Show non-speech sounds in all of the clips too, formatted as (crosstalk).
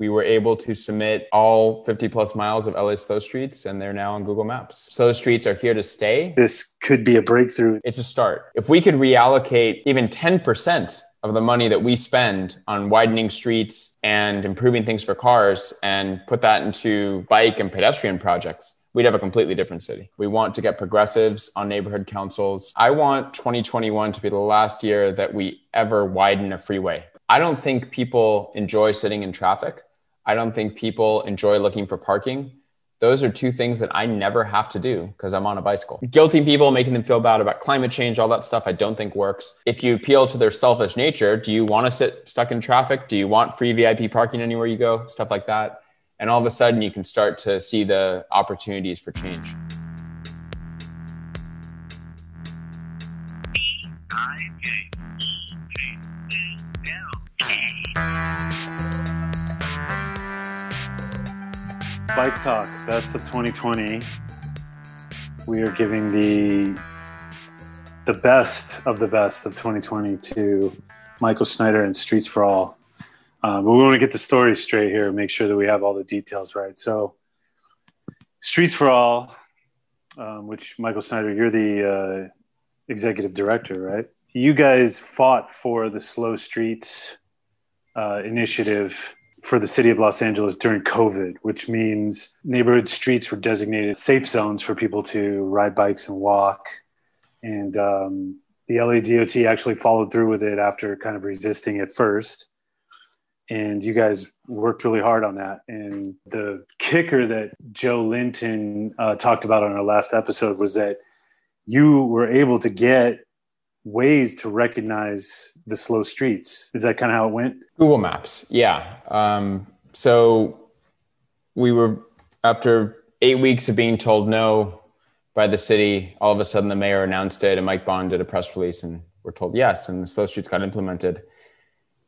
we were able to submit all 50 plus miles of LA slow streets and they're now on Google Maps. Slow streets are here to stay. This could be a breakthrough. It's a start. If we could reallocate even 10% of the money that we spend on widening streets and improving things for cars and put that into bike and pedestrian projects, we'd have a completely different city. We want to get progressives on neighborhood councils. I want 2021 to be the last year that we ever widen a freeway. I don't think people enjoy sitting in traffic. I don't think people enjoy looking for parking. Those are two things that I never have to do because I'm on a bicycle. Guilting people, making them feel bad about climate change, all that stuff, I don't think works. If you appeal to their selfish nature, do you want to sit stuck in traffic? Do you want free VIP parking anywhere you go? Stuff like that. And all of a sudden, you can start to see the opportunities for change. Bike Talk, best of 2020. We are giving the the best of the best of 2020 to Michael Schneider and Streets for All. Um, but we want to get the story straight here and make sure that we have all the details right. So, Streets for All, um, which Michael Schneider, you're the uh, executive director, right? You guys fought for the Slow Streets uh, initiative for the city of Los Angeles during COVID, which means neighborhood streets were designated safe zones for people to ride bikes and walk. And um, the LA DOT actually followed through with it after kind of resisting at first. And you guys worked really hard on that. And the kicker that Joe Linton uh, talked about on our last episode was that you were able to get Waze to recognize the slow streets. Is that kind of how it went? Google Maps, yeah. Um, so we were after eight weeks of being told no by the city. All of a sudden, the mayor announced it, and Mike Bonin did a press release, and we're told yes, and the slow streets got implemented.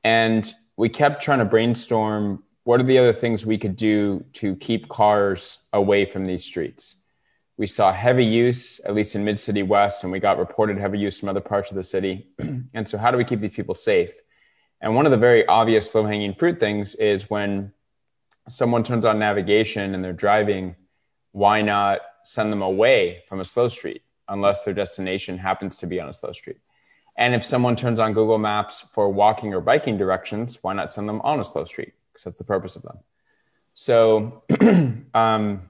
And we kept trying to brainstorm what are the other things we could do to keep cars away from these streets we saw heavy use, at least in Mid City West, and we got reported heavy use from other parts of the city. (clears throat) and so, how do we keep these people safe? And one of the very obvious low hanging fruit things is when someone turns on navigation and they're driving, why not send them away from a slow street unless their destination happens to be on a slow street? And if someone turns on Google Maps for walking or biking directions, why not send them on a slow street? Because that's the purpose of them. So, (clears throat) um,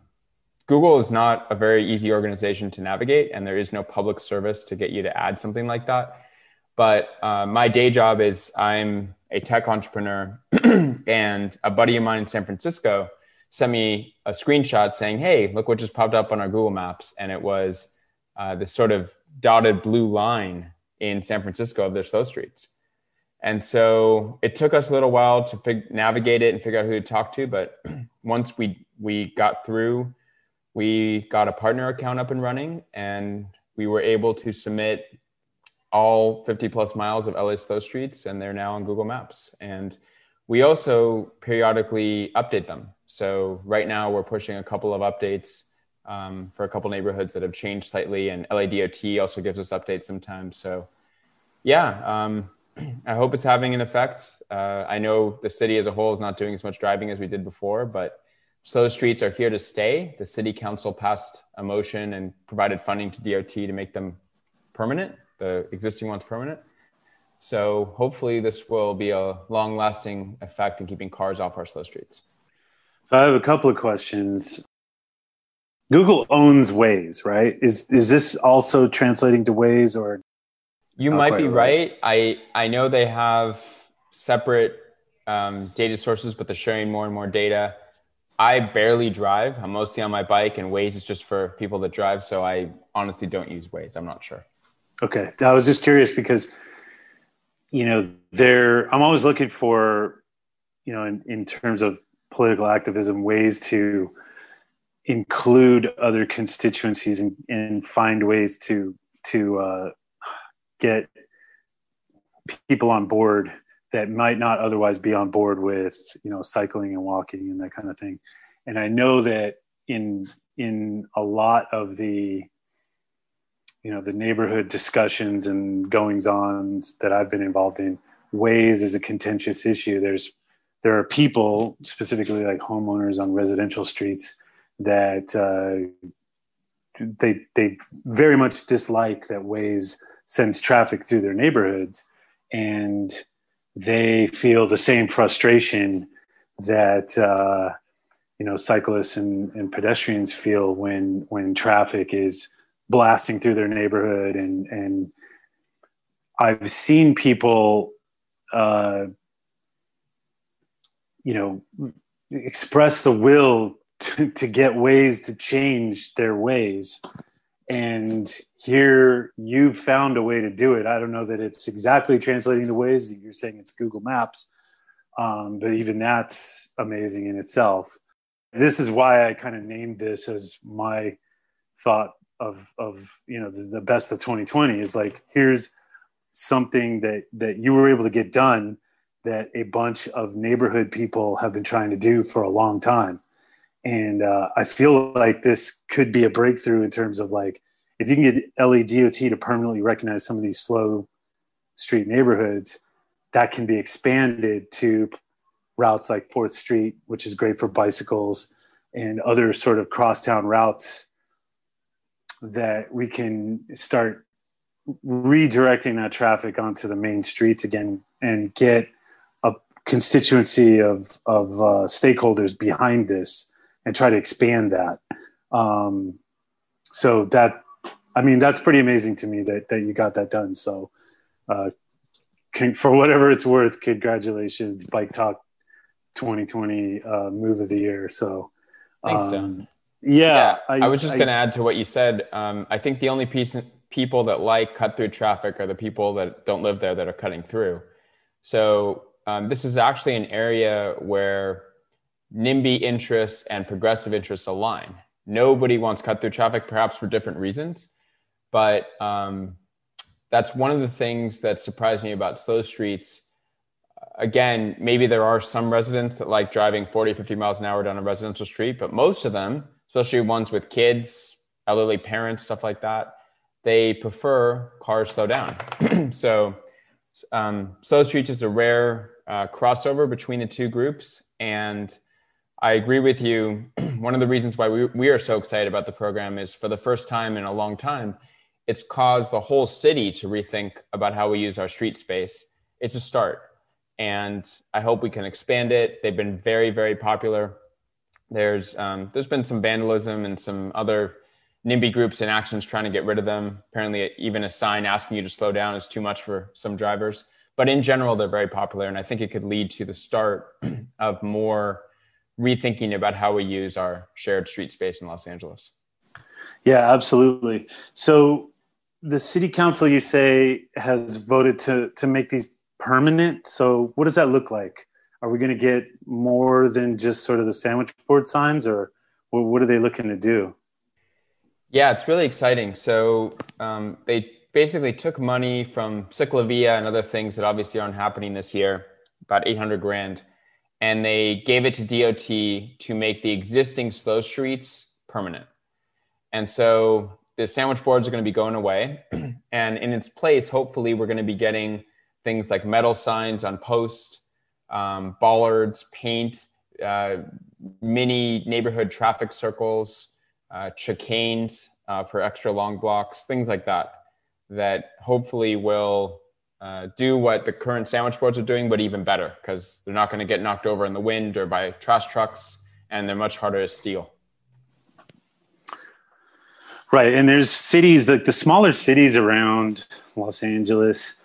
Google is not a very easy organization to navigate, and there is no public service to get you to add something like that. But uh, my day job is I'm a tech entrepreneur, (clears throat) and a buddy of mine in San Francisco sent me a screenshot saying, "Hey, look what just popped up on our Google Maps," and it was uh, this sort of dotted blue line in San Francisco of their slow streets. And so it took us a little while to fig- navigate it and figure out who to talk to. But (clears throat) once we we got through we got a partner account up and running and we were able to submit all 50 plus miles of LA slow streets and they're now on Google Maps. And we also periodically update them. So right now we're pushing a couple of updates um, for a couple neighborhoods that have changed slightly and LADOT also gives us updates sometimes. So yeah, um, (clears throat) I hope it's having an effect. Uh, I know the city as a whole is not doing as much driving as we did before, but Slow streets are here to stay. The city council passed a motion and provided funding to DOT to make them permanent, the existing ones permanent. So hopefully this will be a long lasting effect in keeping cars off our slow streets. So I have a couple of questions. Google owns Waze, right? Is is this also translating to Waze or you might be right. I I know they have separate um, data sources, but they're sharing more and more data. I barely drive. I'm mostly on my bike, and Waze is just for people that drive. So I honestly don't use Waze. I'm not sure. Okay, I was just curious because you know there. I'm always looking for you know in, in terms of political activism ways to include other constituencies and, and find ways to to uh, get people on board that might not otherwise be on board with you know cycling and walking and that kind of thing. And i know that in in a lot of the you know the neighborhood discussions and goings ons that i've been involved in Waze is a contentious issue. There's there are people, specifically like homeowners on residential streets, that uh, they they very much dislike that Waze sends traffic through their neighborhoods, and they feel the same frustration that uh, you know cyclists and, and pedestrians feel when when traffic is blasting through their neighborhood. And and I've seen people uh, you know express the will (laughs) to, to get Waze to change their ways and here you've found a way to do it. I don't know that it's exactly translating the ways that you're saying it's google maps um, but even that's amazing in itself. This is why i kind of named this as my thought of of you know the, the best of 2020 is like here's something that that you were able to get done that a bunch of neighborhood people have been trying to do for a long time and uh, I feel like this could be a breakthrough in terms of like if you can get LADOT to permanently recognize some of these slow street neighborhoods, that can be expanded to routes like Fourth Street, which is great for bicycles, and other sort of crosstown routes that we can start redirecting that traffic onto the main streets again and get a constituency of of uh, stakeholders behind this and try to expand that. Um, so that, I mean, that's pretty amazing to me that, that you got that done. So, uh, can, for whatever it's worth, congratulations, Bike Talk 2020 uh, move of the year. So, thanks, um, Yeah, yeah I, I, was just going to add to what you said. Um, I think the only piece, people that like cut through traffic are the people that don't live there that are cutting through. So um, this is actually an area where NIMBY interests and progressive interests align. Nobody wants cut through traffic, perhaps for different reasons. But um, that's one of the things that surprised me about slow streets. Again, maybe there are some residents that like driving 40, 50 miles an hour down a residential street, but most of them, especially ones with kids, elderly parents, stuff like that, they prefer cars slow down. (clears throat) so, um, slow streets is a rare uh, crossover between the two groups. And I agree with you. (clears throat) One of the reasons why we, we are so excited about the program is for the first time in a long time, it's caused the whole city to rethink about how we use our street space. It's a start. And I hope we can expand it. They've been very, very popular. There's, um, there's been some vandalism and some other NIMBY groups and actions trying to get rid of them. Apparently, even a sign asking you to slow down is too much for some drivers. But in general, they're very popular. And I think it could lead to the start (clears throat) of more rethinking about how we use our shared street space in Los Angeles. Yeah, absolutely. So the city council, you say, has voted to to make these permanent. So what does that look like? Are we going to get more than just sort of the sandwich board signs, or what are they looking to do? Yeah, it's really exciting. So um, they basically took money from CicLAvia and other things that obviously aren't happening this year, about 800 grand, and they gave it to DOT to make the existing slow streets permanent. And so the sandwich boards are going to be going away. (clears throat) and in its place, hopefully, we're going to be getting things like metal signs on posts, um, bollards, paint, uh, mini neighborhood traffic circles, uh, chicanes uh, for extra long blocks, things like that, that hopefully will uh, do what the current sandwich boards are doing, but even better because they're not going to get knocked over in the wind or by trash trucks, and they're much harder to steal. Right, and there's cities like the smaller cities around Los Angeles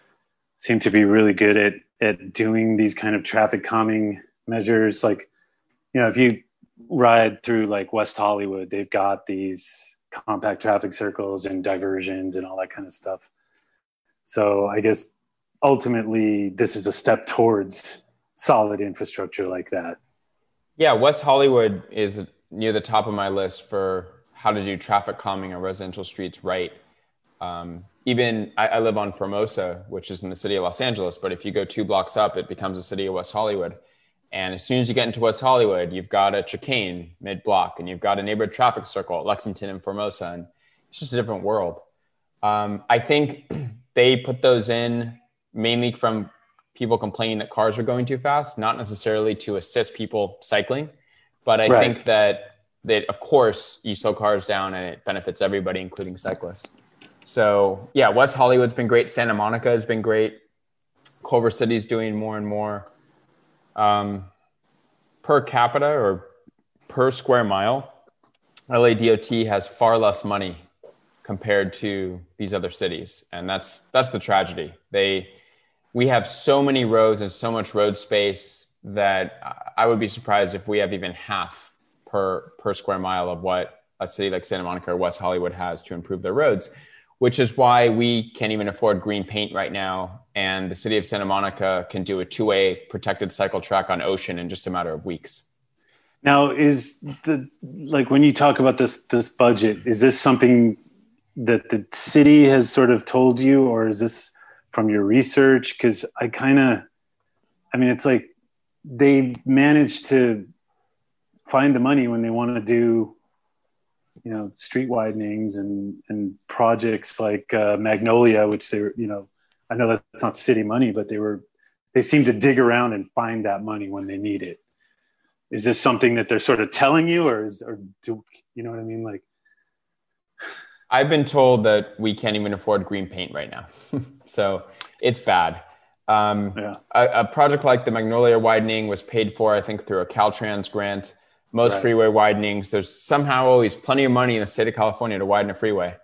seem to be really good at at doing these kind of traffic calming measures. Like, you know, if you ride through like West Hollywood, they've got these compact traffic circles and diversions and all that kind of stuff. So I guess ultimately this is a step towards solid infrastructure like that. Yeah, West Hollywood is near the top of my list for how to do traffic calming on residential streets right. Um, even I, I, live on Formosa, which is in the city of Los Angeles, but if you go two blocks up, it becomes the city of West Hollywood. And as soon as you get into West Hollywood, you've got a chicane mid block and you've got a neighborhood traffic circle at Lexington and Formosa. And it's just a different world. Um, I think (clears throat) they put those in mainly from people complaining that cars are going too fast, not necessarily to assist people cycling, but I Right. think that that of course you slow cars down and it benefits everybody, including cyclists. So yeah, West Hollywood's been great. Santa Monica has been great. Culver City's doing more and more. Um, per capita or per square mile, LA DOT has far less money compared to these other cities, and that's that's the tragedy. They we have so many roads and so much road space that I would be surprised if we have even half per per square mile of what a city like Santa Monica or West Hollywood has to improve their roads, which is why we can't even afford green paint right now. And the city of Santa Monica can do a two-way protected cycle track on Ocean in just a matter of weeks. Now, is the like when you talk about this this budget, is this something that the city has sort of told you, or is this from your research? Because I kind of, I mean, it's like they managed to find the money when they want to do, you know, street widenings and and projects like uh, Magnolia, which they, were, you know, I know that's not city money, but they were they seem to dig around and find that money when they need it is this something that they're sort of telling you or is or do you know what i mean like I've been told that we can't even afford green paint right now. (laughs) so it's bad. Um, Yeah. a, a project like the Magnolia widening was paid for, I think, through a Caltrans grant. Most Right. freeway widenings, there's somehow always plenty of money in the state of California to widen a freeway.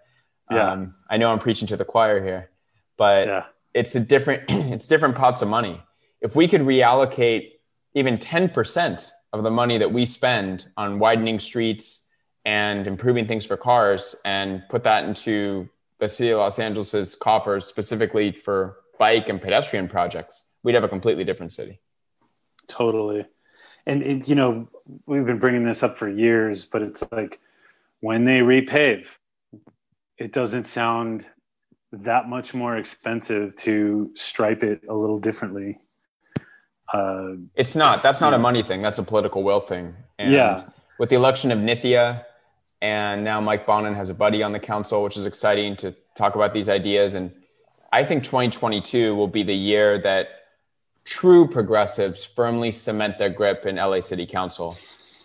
Yeah. Um, I know I'm preaching to the choir here, but yeah it's a different (clears throat) it's different pots of money. If we could reallocate even 10% of the money that we spend on widening streets and improving things for cars and put that into the city of Los Angeles's coffers specifically for bike and pedestrian projects, we'd have a completely different city. totally and it, you know we've been bringing this up for years but it's like when they repave it doesn't sound that much more expensive to stripe it a little differently uh, It's not. That's not Yeah. a money thing. That's a political will thing. And Yeah. with the election of Nithya, and now Mike Bonin has a buddy on the council, which is exciting to talk about these ideas. And I think 2022 will be the year that true progressives firmly cement their grip in LA City Council.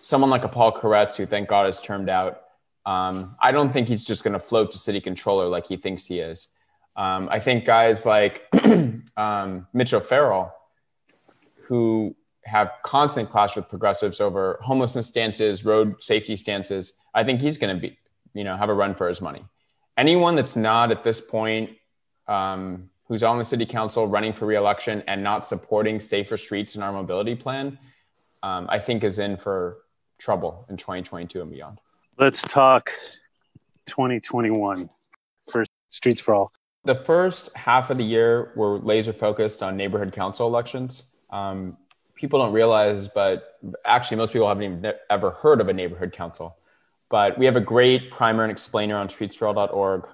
Someone like a Paul Koretz, who thank God is termed out. Um, I don't think he's just going to float to city controller like he thinks he is. Um, I think guys like (clears throat) um, Mitch O'Farrell, who have constant clash with progressives over homelessness stances, road safety stances. I think he's going to be, you know, have a run for his money. Anyone that's not at this point, um, who's on the city council running for reelection and not supporting safer streets in our mobility plan, um, I think is in for trouble in 2022 and beyond. let's talk 2021 for streets for all The first half of the year, we're laser focused on neighborhood council elections. Um, people don't realize, but actually, most people haven't even ever heard of a neighborhood council. But we have a great primer and explainer on streetsforall.org.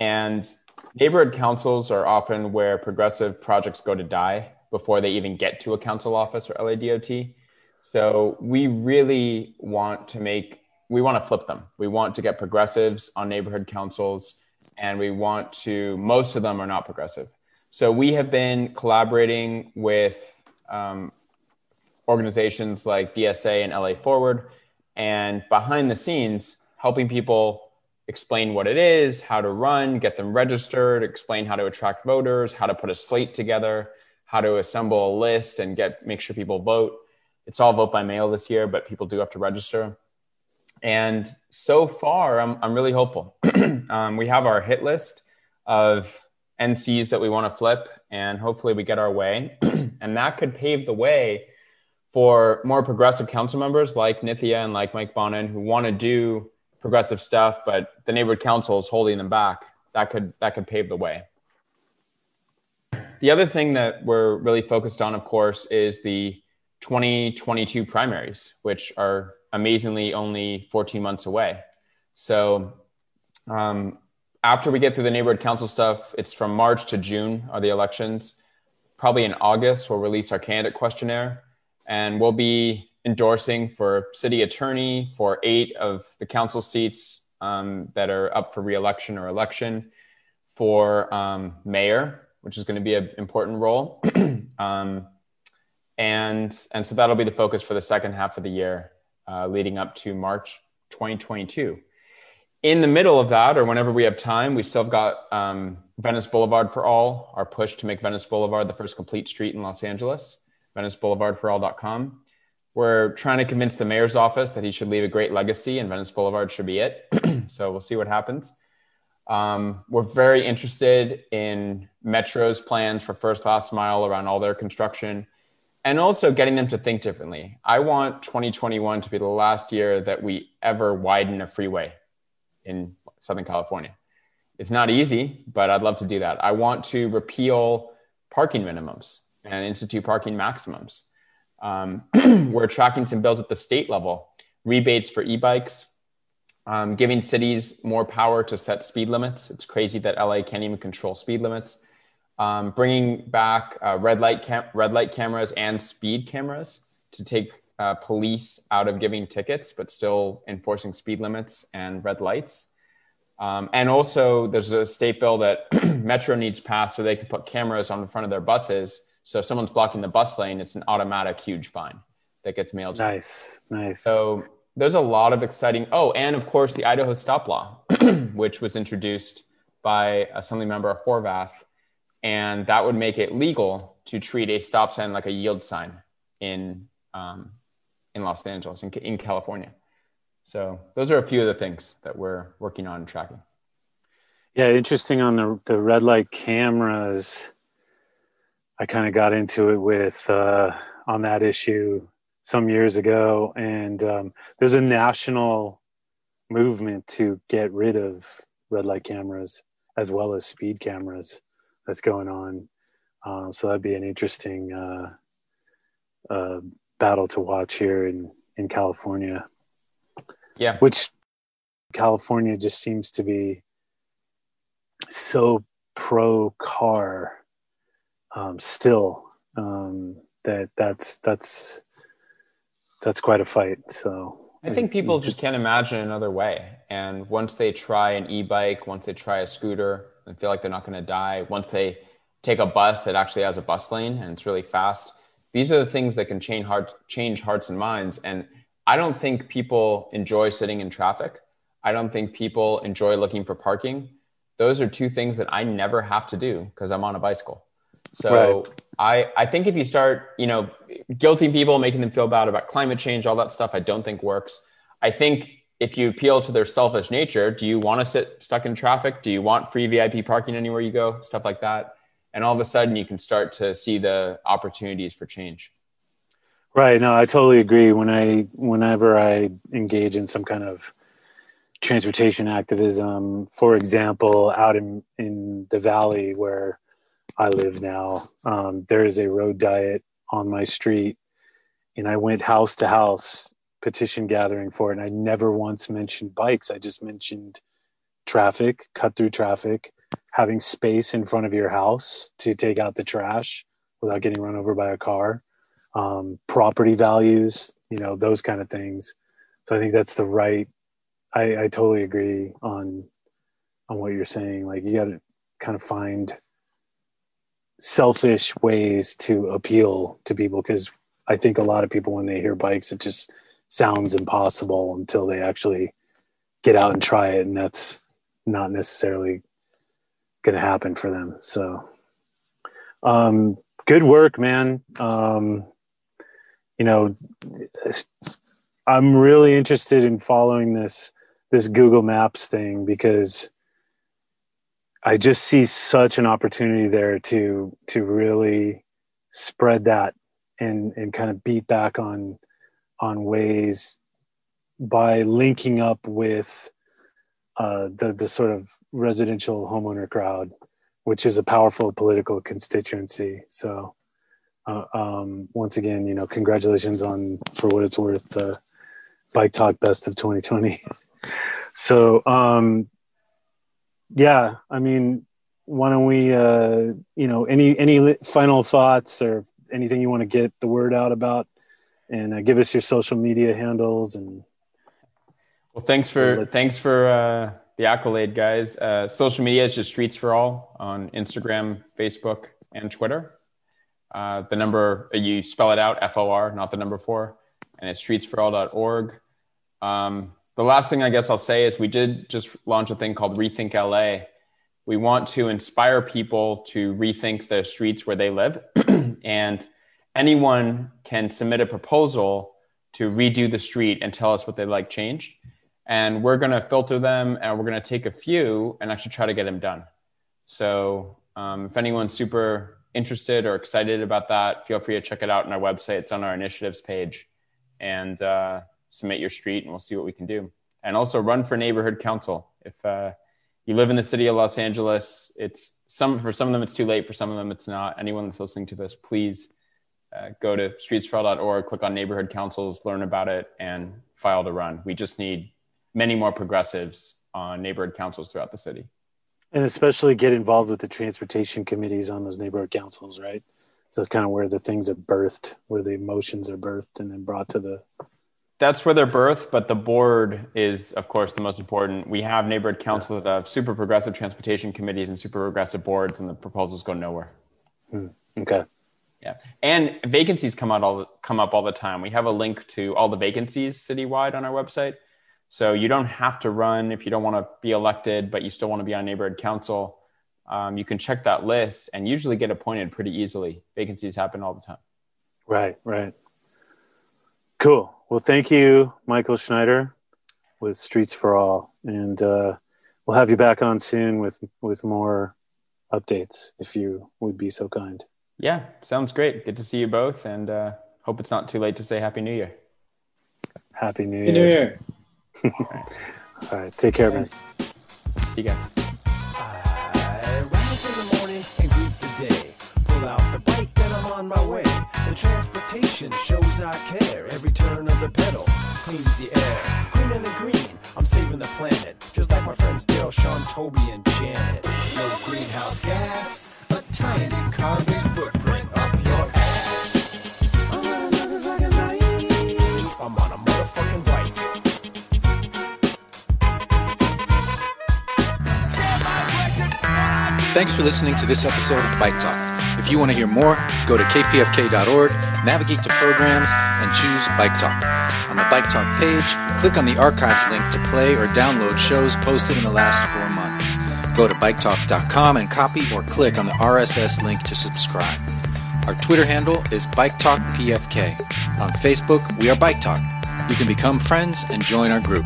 And neighborhood councils are often where progressive projects go to die before they even get to a council office or LADOT. So we really want to make, we want to flip them. We want to get progressives on neighborhood councils, and we want to, most of them are not progressive. So we have been collaborating with um, organizations like DSA and LA Forward, and behind the scenes, helping people explain what it is, how to run, get them registered, explain how to attract voters, how to put a slate together, how to assemble a list and get make sure people vote. It's all vote by mail this year, but people do have to register. And so far, I'm, I'm really hopeful. (clears throat) um, we have our hit list of NCs that we want to flip, and hopefully we get our way. (clears throat) and that could pave the way for more progressive council members like Nithya and like Mike Bonin who want to do progressive stuff, but the neighborhood council is holding them back. That could that could pave the way. The other thing that we're really focused on, of course, is the 2022 primaries, which are amazingly only 14 months away. So um, after we get through the neighborhood council stuff, it's from March to June are the elections. Probably in August, we'll release our candidate questionnaire and we'll be endorsing for city attorney for eight of the council seats um, that are up for reelection or election. For um, mayor, which is going to be an important role. (clears throat) um, and and so that'll be the focus for the second half of the year, uh, leading up to March 2022. In the middle of that, or whenever we have time, we still have got um, Venice Boulevard for All, our push to make Venice Boulevard the first complete street in Los Angeles, VeniceBoulevardForAll.com. We're trying to convince the mayor's office that he should leave a great legacy and Venice Boulevard should be it. (clears throat) so we'll see what happens. Um, we're very interested in Metro's plans for first last mile around all their construction and also getting them to think differently. I want 2021 to be the last year that we ever widen a freeway in Southern California. It's not easy, but I'd love to do that. I want to repeal parking minimums and institute parking maximums. Um, (clears throat) we're tracking some bills at the state level, rebates for e-bikes, um, giving cities more power to set speed limits. It's crazy that LA can't even control speed limits um, bringing back uh, red light cam- red light cameras and speed cameras to take uh, police out of giving tickets, but still enforcing speed limits and red lights. Um, and also, there's a state bill that (clears throat) Metro needs passed so they can put cameras on the front of their buses. So if someone's blocking the bus lane, it's an automatic huge fine that gets mailed. Nice, nice. So there's a lot of exciting. Oh, and of course, the Idaho Stop Law, (clears throat) which was introduced by Assembly Member Horvath and that would make it legal to treat a stop sign like a yield sign in um, in Los Angeles in, in California. So those are a few of the things that we're working on tracking. Yeah, interesting on the the red light cameras. I kind of got into it with uh, on that issue some years ago, and um, there's a national movement to get rid of red light cameras as well as speed cameras that's going on. Um, so that'd be an interesting uh, uh, battle to watch here in in California. Yeah, which California just seems to be so pro car um, still um, that that's that's that's quite a fight. So I think people just can't imagine another way. And once they try an e-bike, once they try a scooter, and feel like they're not going to die once they take a bus that actually has a bus lane and it's really fast. These are the things that can change heart change hearts and minds. And I don't think people enjoy sitting in traffic. I don't think people enjoy looking for parking. Those are two things that I never have to do because I'm on a bicycle. So right. I, I think if you start, you know, guilting people, making them feel bad about climate change, all that stuff, I don't think works. I think if you appeal to their selfish nature, do you want to sit stuck in traffic? Do you want free VIP parking anywhere you go? Stuff like that. And all of a sudden, you can start to see the opportunities for change. Right. No, I totally agree. When I, whenever I engage in some kind of transportation activism, for example, out in in the valley where I live now, um, there is a road diet on my street, and I went house to house petition gathering for it. And I never once mentioned bikes. I just mentioned traffic, cut through traffic, having space in front of your house to take out the trash without getting run over by a car, um, property values, you know, those kind of things. So I think that's the right. I, I totally agree on on what you're saying. Like you got to kind of find selfish ways to appeal to people because I think a lot of people when they hear bikes, it just sounds impossible until they actually get out and try it and that's not necessarily going to happen for them so. Um, good work man. Um, you know i'm really interested in following this this google maps thing because i just see such an opportunity there to to really spread that and and kind of beat back on on Waze by linking up with uh, the the sort of residential homeowner crowd, which is a powerful political constituency. So, uh, um, once again, you know, congratulations on for what it's worth, the Bike Talk Best of 2020. (laughs) so, um, yeah, I mean, why don't we, uh, you know, any any final thoughts or anything you want to get the word out about and uh, give us your social media handles and well thanks for thanks for uh, the accolade, guys. Uh, social media is just Streets for All on Instagram, Facebook, and Twitter. Uh, the number, you spell it out, F O R, not the number four, and it's streetsforall.org. Um, the last thing I guess I'll say is we did just launch a thing called Rethink LA. We want to inspire people to rethink the streets where they live. (clears throat) and anyone can submit a proposal to redo the street and tell us what they'd like changed. And we're going to filter them and we're going to take a few and actually try to get them done. So um, if anyone's super interested or excited about that, feel free to check it out on our website. It's on our initiatives page. And uh, submit your street and we'll see what we can do. And also run for neighborhood council. If uh, you live in the city of Los Angeles, it's some for some of them it's too late, for some of them it's not. Anyone that's listening to this, please uh, go to streetsforall.org, click on neighborhood councils, learn about it, and file to run. We just need many more progressives on neighborhood councils throughout the city. And especially get involved with the transportation committees on those neighborhood councils, right? So that's kind of where the things are birthed, where the emotions are birthed and then brought to the that's where they're birthed, but the board is, of course, the most important. We have neighborhood councils that have super progressive transportation committees and super progressive boards, and the proposals go nowhere. Hmm. Okay. Yeah, and vacancies come out all come up all the time. We have a link to all the vacancies citywide on our website, so you don't have to run if you don't want to be elected, but you still want to be on neighborhood council. Um, you can check that list and usually get appointed pretty easily. Vacancies happen all the time. Right. Right. Cool. Well, thank you, Michael Schneider with Streets for All. And uh, we'll have you back on soon with, with more updates if you would be so kind. Yeah, sounds great. Good to see you both. And uh, hope it's not too late to say Happy New Year. Happy New Year. Happy New Year. All, right. (laughs) All right. Take care, man. See you guys. I rise in the morning and greet the day. Pull out the bike and I'm on my way. The transportation shows I care. Every turn of the pedal cleans the air. Greener than green, I'm saving the planet. Just like my friends Dale, Sean, Toby, and Janet. No greenhouse gas, a tiny carbon footprint up your ass. I'm on a motherfucking bike. I'm on a motherfucking bike. Thanks for listening to this episode of Bike Talk. If you want to hear more, go to kpfk.org, navigate to programs, and choose Bike Talk. On the Bike Talk page, click on the archives link to play or download shows posted in the last four months. Go to biketalk.com and copy or click on the RSS link to subscribe. Our Twitter handle is Bike Talk PFK. On Facebook, we are Bike Talk. You can become friends and join our group.